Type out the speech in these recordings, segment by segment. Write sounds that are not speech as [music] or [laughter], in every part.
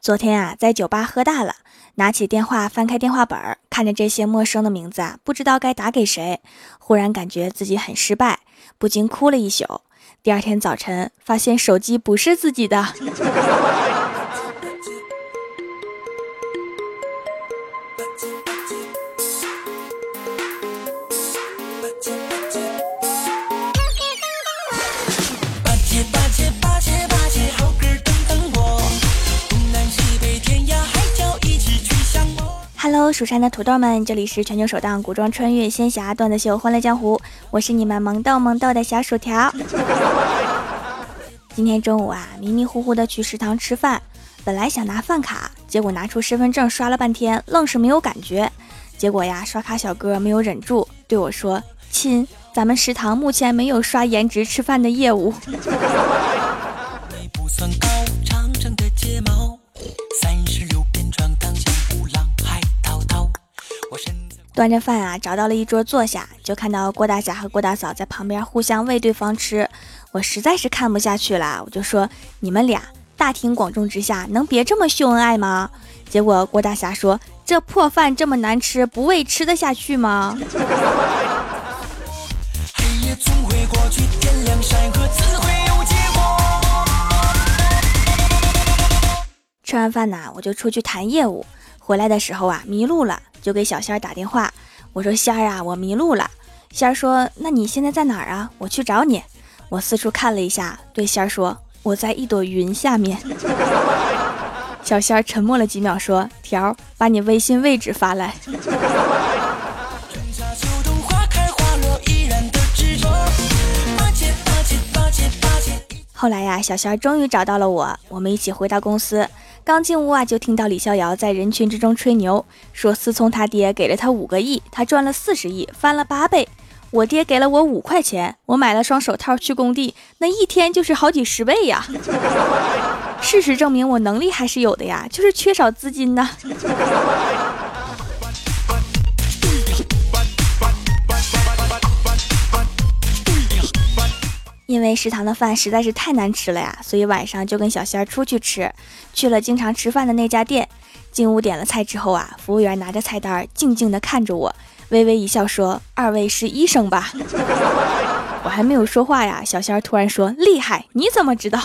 昨天啊，在酒吧喝大了，拿起电话翻开电话本，看着这些陌生的名字啊，不知道该打给谁，忽然感觉自己很失败，不禁哭了一宿。第二天早晨，发现手机不是自己的。Hello，蜀山的土豆们，这里是全球首档古装穿越仙侠段子秀《欢乐江湖》，我是你们萌豆萌豆的小薯条。今天中午啊，迷迷糊糊的去食堂吃饭，本来想拿饭卡，结果拿出身份证刷了半天，愣是没有感觉。结果呀，刷卡小哥没有忍住，对我说：“亲，咱们食堂目前没有刷颜值吃饭的业务。”端着饭啊，找到了一桌坐下，就看到郭大侠和郭大嫂在旁边互相喂对方吃。我实在是看不下去了，我就说：“你们俩大庭广众之下能别这么秀恩爱吗？”结果郭大侠说：“这破饭这么难吃，不喂吃得下去吗？” [laughs] 吃完饭呢，我就出去谈业务。回来的时候啊，迷路了。就给小仙儿打电话，我说：“仙儿啊，我迷路了。”仙儿说：“那你现在在哪儿啊？我去找你。”我四处看了一下，对仙儿说：“我在一朵云下面。[laughs] ”小仙儿沉默了几秒，说：“条，把你微信位置发来。”后来呀，小仙儿终于找到了我，我们一起回到公司。刚进屋啊，就听到李逍遥在人群之中吹牛，说思聪他爹给了他五个亿，他赚了四十亿，翻了八倍。我爹给了我五块钱，我买了双手套去工地，那一天就是好几十倍呀。事实证明我能力还是有的呀，就是缺少资金呢。因为食堂的饭实在是太难吃了呀，所以晚上就跟小仙儿出去吃，去了经常吃饭的那家店。进屋点了菜之后啊，服务员拿着菜单，静静地看着我，微微一笑说：“二位是医生吧？” [laughs] 我还没有说话呀，小仙儿突然说：“厉害，你怎么知道？”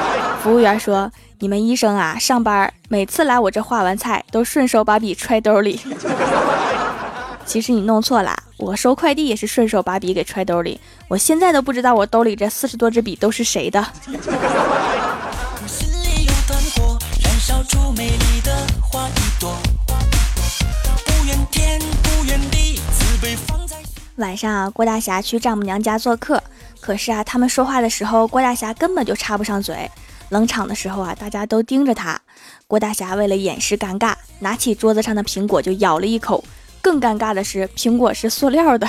[laughs] 服务员说：“你们医生啊，上班每次来我这画完菜，都顺手把笔揣兜里。” [laughs] 其实你弄错了，我收快递也是顺手把笔给揣兜里。我现在都不知道我兜里这四十多支笔都是谁的。晚上啊，郭大侠去丈母娘家做客，可是啊，他们说话的时候，郭大侠根本就插不上嘴。冷场的时候啊，大家都盯着他。郭大侠为了掩饰尴尬，拿起桌子上的苹果就咬了一口。更尴尬的是，苹果是塑料的。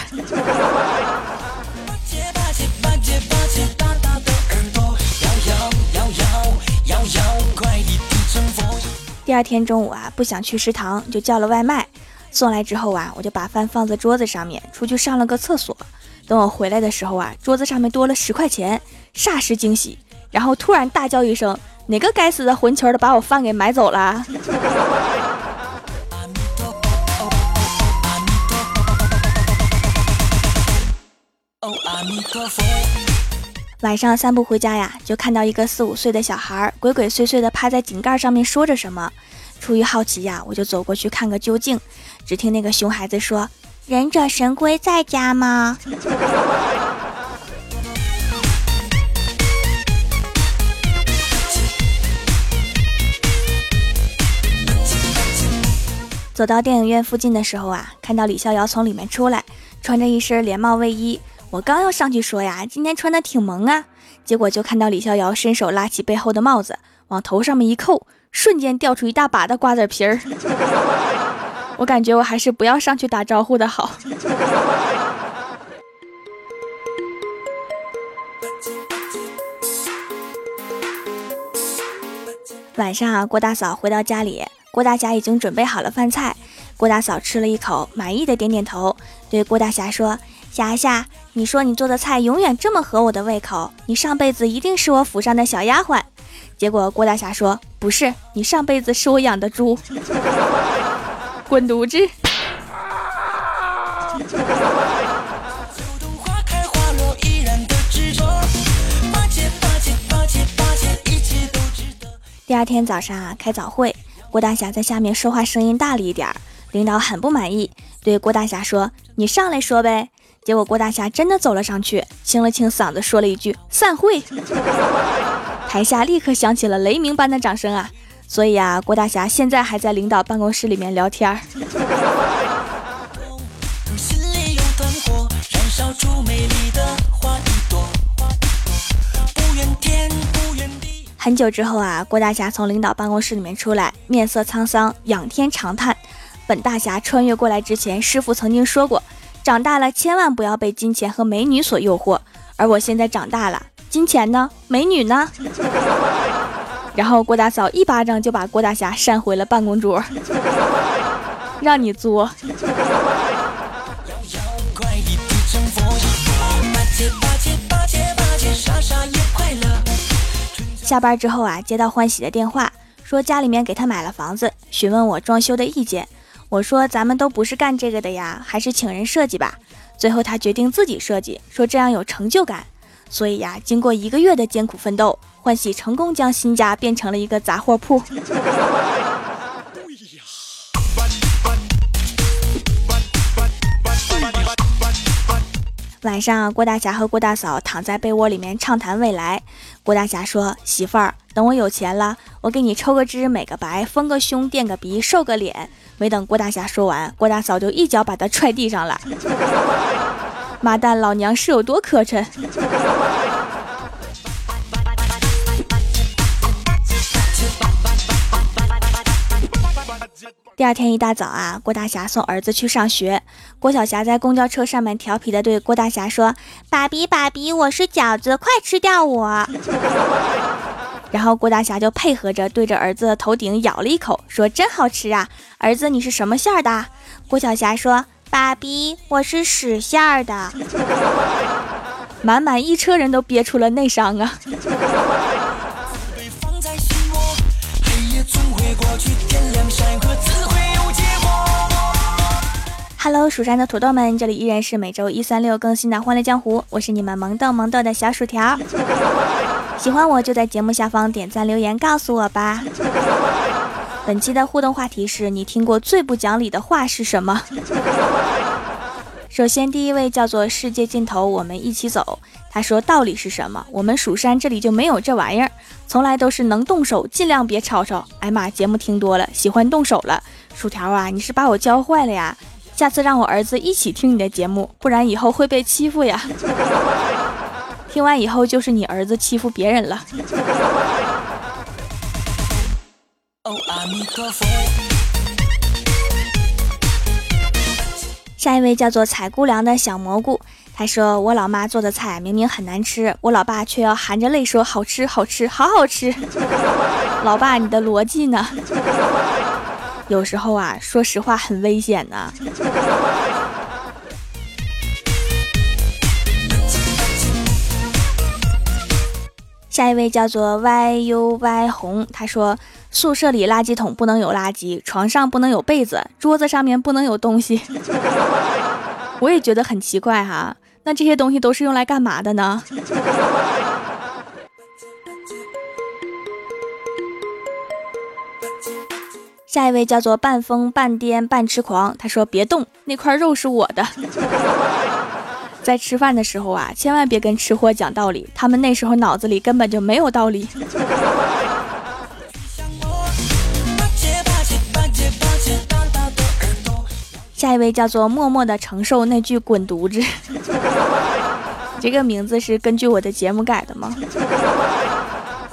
第二天中午啊，不想去食堂，就叫了外卖。送来之后啊，我就把饭放在桌子上面，出去上了个厕所。等我回来的时候啊，桌子上面多了十块钱，霎时惊喜，然后突然大叫一声：“哪个该死的混球的把我饭给买走了？”晚上散步回家呀，就看到一个四五岁的小孩鬼鬼祟祟的趴在井盖上面说着什么。出于好奇呀，我就走过去看个究竟。只听那个熊孩子说：“忍者神龟在家吗？” [laughs] 走到电影院附近的时候啊，看到李逍遥从里面出来，穿着一身连帽卫衣。我刚要上去说呀，今天穿的挺萌啊，结果就看到李逍遥伸手拉起背后的帽子，往头上面一扣，瞬间掉出一大把的瓜子皮儿。[laughs] 我感觉我还是不要上去打招呼的好。[laughs] 晚上啊，郭大嫂回到家里，郭大侠已经准备好了饭菜。郭大嫂吃了一口，满意的点点头，对郭大侠说。霞霞，你说你做的菜永远这么合我的胃口，你上辈子一定是我府上的小丫鬟。结果郭大侠说：“不是，你上辈子是我养的猪。[laughs] ”滚犊子！第二天早上啊，开早会，郭大侠在下面说话声音大了一点儿，领导很不满意，对郭大侠说：“你上来说呗。”结果郭大侠真的走了上去，清了清嗓子，说了一句：“散会。[laughs] ”台下立刻响起了雷鸣般的掌声啊！所以啊，郭大侠现在还在领导办公室里面聊天儿。很久之后啊，郭大侠从领导办公室里面出来，面色沧桑，仰天长叹：“本大侠穿越过来之前，师傅曾经说过，长大了千万不要被金钱和美女所诱惑。而我现在长大了，金钱呢？美女呢？” [laughs] 然后郭大嫂一巴掌就把郭大侠扇回了办公桌，[laughs] 让你作。[laughs] 下班之后啊，接到欢喜的电话，说家里面给他买了房子，询问我装修的意见。我说咱们都不是干这个的呀，还是请人设计吧。最后他决定自己设计，说这样有成就感。所以呀，经过一个月的艰苦奋斗，欢喜成功将新家变成了一个杂货铺。晚上，郭大侠和郭大嫂躺在被窝里面畅谈未来。郭大侠说：“媳妇儿，等我有钱了，我给你抽个脂、美个白、丰个胸、垫个鼻、瘦个脸。”没等郭大侠说完，郭大嫂就一脚把他踹地上了。[laughs] 妈蛋，老娘是有多磕碜？第二天一大早啊，郭大侠送儿子去上学。郭小霞在公交车上面调皮的对郭大侠说：“爸比，爸比，我是饺子，快吃掉我。” [laughs] 然后郭大侠就配合着对着儿子的头顶咬了一口，说：“真好吃啊，儿子，你是什么馅儿的？”郭小霞说：“爸比，我是屎馅儿的。”满满一车人都憋出了内伤啊。Hello，蜀山的土豆们，这里依然是每周一、三、六更新的《欢乐江湖》，我是你们萌豆萌豆的小薯条。[laughs] 喜欢我就在节目下方点赞留言告诉我吧。本期的互动话题是你听过最不讲理的话是什么？首先，第一位叫做世界尽头，我们一起走。他说道理是什么？我们蜀山这里就没有这玩意儿，从来都是能动手尽量别吵吵。哎妈，节目听多了，喜欢动手了。薯条啊，你是把我教坏了呀？下次让我儿子一起听你的节目，不然以后会被欺负呀。[laughs] 听完以后就是你儿子欺负别人了。下一位叫做采姑娘的小蘑菇，他说：“我老妈做的菜明明很难吃，我老爸却要含着泪说好吃好吃好好吃。[laughs] 老爸，你的逻辑呢？” [laughs] 有时候啊，说实话很危险呢。下一位叫做 YUY 红，他说宿舍里垃圾桶不能有垃圾，床上不能有被子，桌子上面不能有东西。[laughs] 我也觉得很奇怪哈，那这些东西都是用来干嘛的呢？下一位叫做半疯半癫半痴狂，他说：“别动，那块肉是我的。[laughs] ”在吃饭的时候啊，千万别跟吃货讲道理，他们那时候脑子里根本就没有道理。[laughs] 下一位叫做默默的承受那句“滚犊子”，[laughs] 这个名字是根据我的节目改的吗？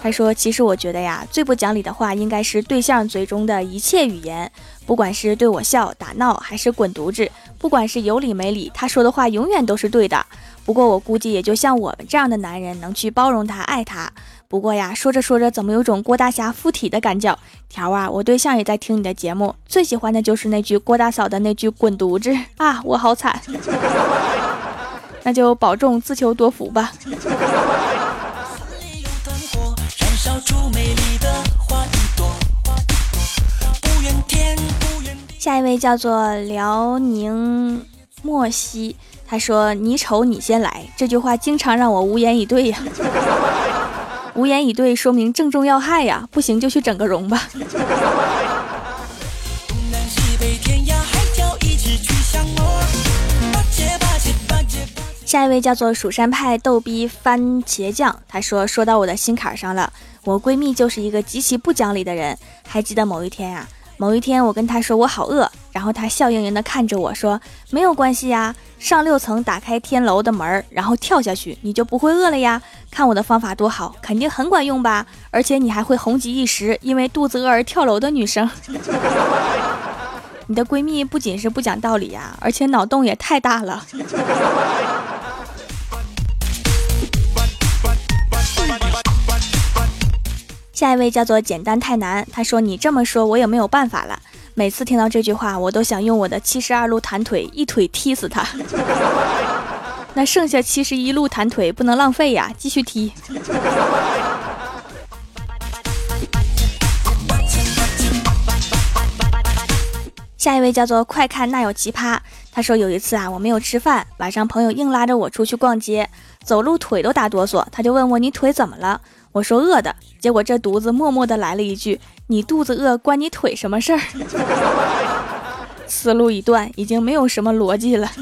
他说：“其实我觉得呀，最不讲理的话应该是对象嘴中的一切语言，不管是对我笑、打闹，还是滚犊子，不管是有理没理，他说的话永远都是对的。不过我估计也就像我们这样的男人能去包容他、爱他。不过呀，说着说着，怎么有种郭大侠附体的感觉？条啊，我对象也在听你的节目，最喜欢的就是那句郭大嫂的那句滚犊子啊！我好惨，[laughs] 那就保重，自求多福吧。”美丽的花，一朵花。下一位叫做辽宁莫西，他说你丑你先来，这句话经常让我无言以对呀，[laughs] 无言以对说明正中要害呀，不行就去整个容吧。下一位叫做蜀山派逗逼番茄酱，他说说到我的心坎上了。我闺蜜就是一个极其不讲理的人。还记得某一天呀，某一天我跟她说我好饿，然后她笑盈盈的看着我说：没有关系呀，上六层打开天楼的门，然后跳下去，你就不会饿了呀。看我的方法多好，肯定很管用吧？而且你还会红极一时，因为肚子饿而跳楼的女生。[laughs] 你的闺蜜不仅是不讲道理呀，而且脑洞也太大了。”下一位叫做简单太难，他说：“你这么说，我也没有办法了。每次听到这句话，我都想用我的七十二路弹腿一腿踢死他。[laughs] 那剩下七十一路弹腿不能浪费呀，继续踢。[laughs] ”下一位叫做快看那有奇葩，他说有一次啊，我没有吃饭，晚上朋友硬拉着我出去逛街，走路腿都打哆嗦，他就问我你腿怎么了？我说饿的，结果这犊子默默的来了一句：“你肚子饿关你腿什么事儿？” [laughs] 思路一断，已经没有什么逻辑了。[laughs]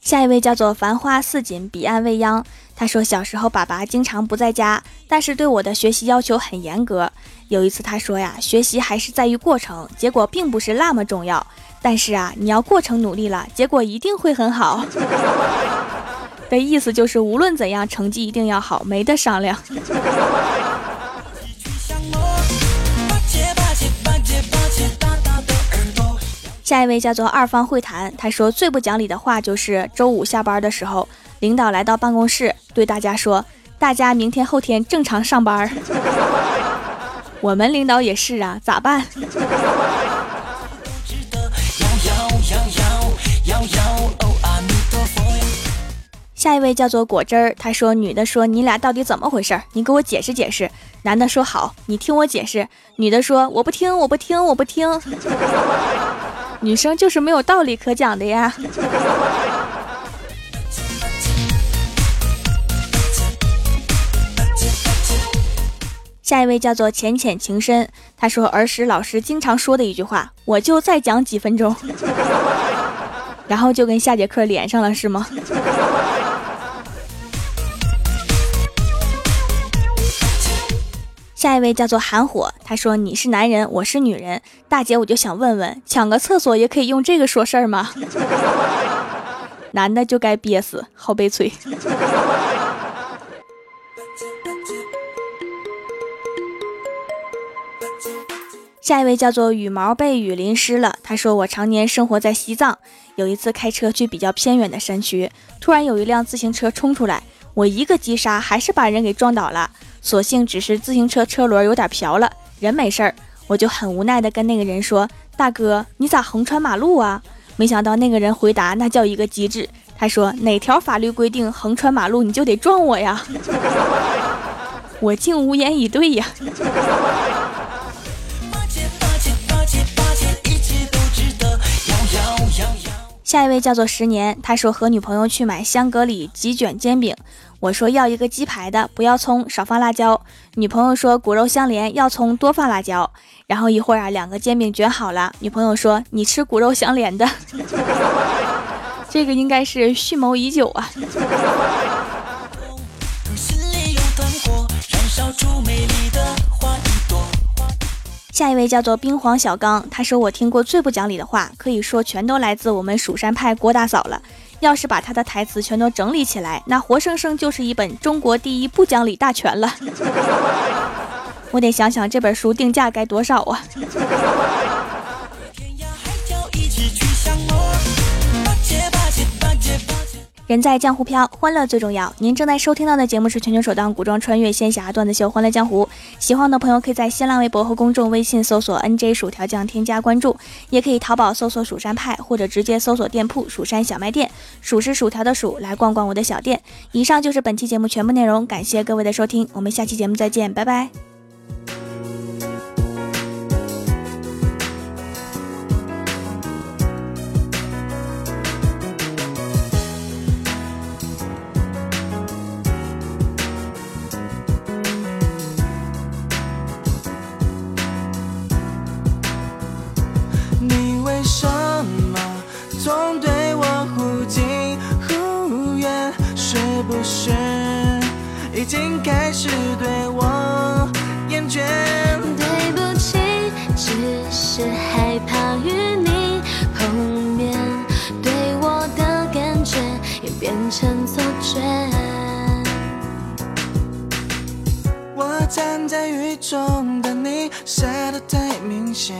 下一位叫做繁花似锦，彼岸未央。他说小时候爸爸经常不在家，但是对我的学习要求很严格。有一次他说呀，学习还是在于过程，结果并不是那么重要。但是啊，你要过程努力了，结果一定会很好。[laughs] 的意思就是无论怎样，成绩一定要好，没得商量。下一位叫做二方会谈，他说最不讲理的话就是周五下班的时候，领导来到办公室对大家说：“大家明天后天正常上班。[laughs] ”我们领导也是啊，咋办？下一位叫做果汁儿，他说：“女的说你俩到底怎么回事？你给我解释解释。”男的说：“好，你听我解释。”女的说：“我不听，我不听，我不听。”女生就是没有道理可讲的呀。[laughs] 下一位叫做浅浅情深，他说：“儿时老师经常说的一句话，我就再讲几分钟，[laughs] 然后就跟下节课连上了，是吗？”下一位叫做韩火，他说：“你是男人，我是女人，大姐，我就想问问，抢个厕所也可以用这个说事儿吗？” [laughs] 男的就该憋死，好悲催。下一位叫做羽毛被雨淋湿了，他说：“我常年生活在西藏，有一次开车去比较偏远的山区，突然有一辆自行车冲出来，我一个急刹，还是把人给撞倒了。”所幸只是自行车车轮有点瓢了，人没事儿，我就很无奈的跟那个人说：“大哥，你咋横穿马路啊？”没想到那个人回答那叫一个机智，他说：“哪条法律规定横穿马路你就得撞我呀？” [laughs] 我竟无言以对呀。下一位叫做十年，他说和女朋友去买香格里鸡卷煎饼。我说要一个鸡排的，不要葱，少放辣椒。女朋友说骨肉相连，要葱，多放辣椒。然后一会儿啊，两个煎饼卷好了，女朋友说你吃骨肉相连的，[laughs] 这个应该是蓄谋已久啊。下一位叫做冰皇小刚，他说我听过最不讲理的话，可以说全都来自我们蜀山派郭大嫂了。要是把他的台词全都整理起来，那活生生就是一本中国第一不讲理大全了。[laughs] 我得想想这本书定价该多少啊！人在江湖飘，欢乐最重要。您正在收听到的节目是全球首档古装穿越仙侠段子秀《欢乐江湖》。喜欢的朋友可以在新浪微博和公众微信搜索 “nj 薯条酱”添加关注，也可以淘宝搜索“蜀山派”或者直接搜索店铺“蜀山小卖店”，薯是薯条的薯，来逛逛我的小店。以上就是本期节目全部内容，感谢各位的收听，我们下期节目再见，拜拜。成错觉。我站在雨中的你，晒得太明显，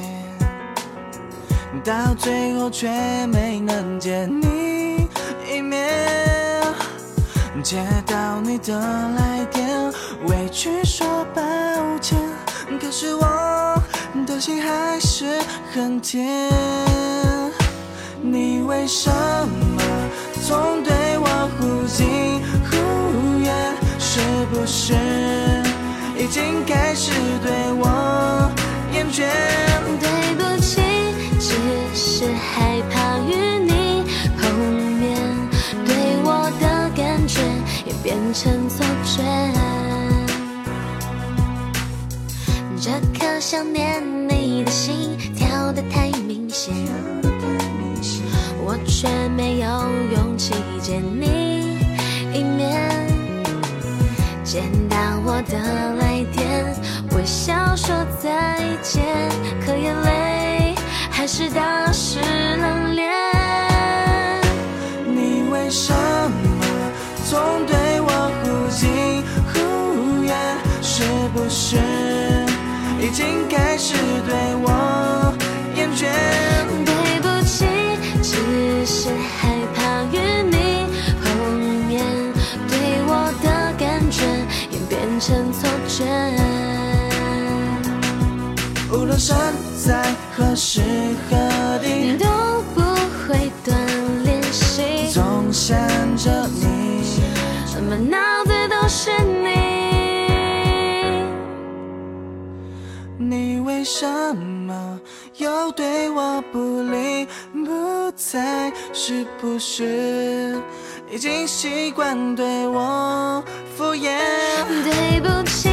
到最后却没能见你一面。接到你的来电，委屈说抱歉，可是我的心还是很甜。你为什么总对我忽近忽远？是不是已经开始对我厌倦？对不起，只是害怕与你碰面，对我的感觉。也变成错觉，这颗想念你的心跳得太明显，我却没有勇见你一面。见到我的来电，微笑说再见，可眼泪还是打湿了脸。你为什么？总对我忽近忽远，是不是已经开始对我厌倦？成错觉。无论身在何时何地，都不会断联系，总想着你。满脑子都是你，你为什么又对我不理不睬？是不是已经习惯对我敷衍？对不起，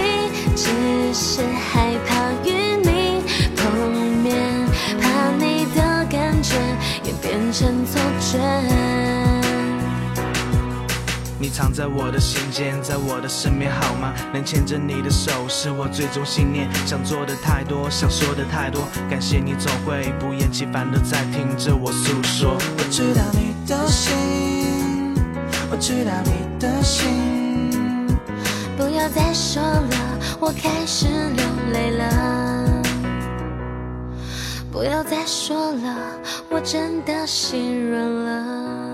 只是害怕与你碰面，怕你的感觉也变成错觉。你藏在我的心间，在我的身边好吗？能牵着你的手是我最终信念。想做的太多，想说的太多，感谢你总会不厌其烦的在听着我诉说。我知道你的心，我知道你的心。不要再说了，我开始流泪了。不要再说了，我真的心软了。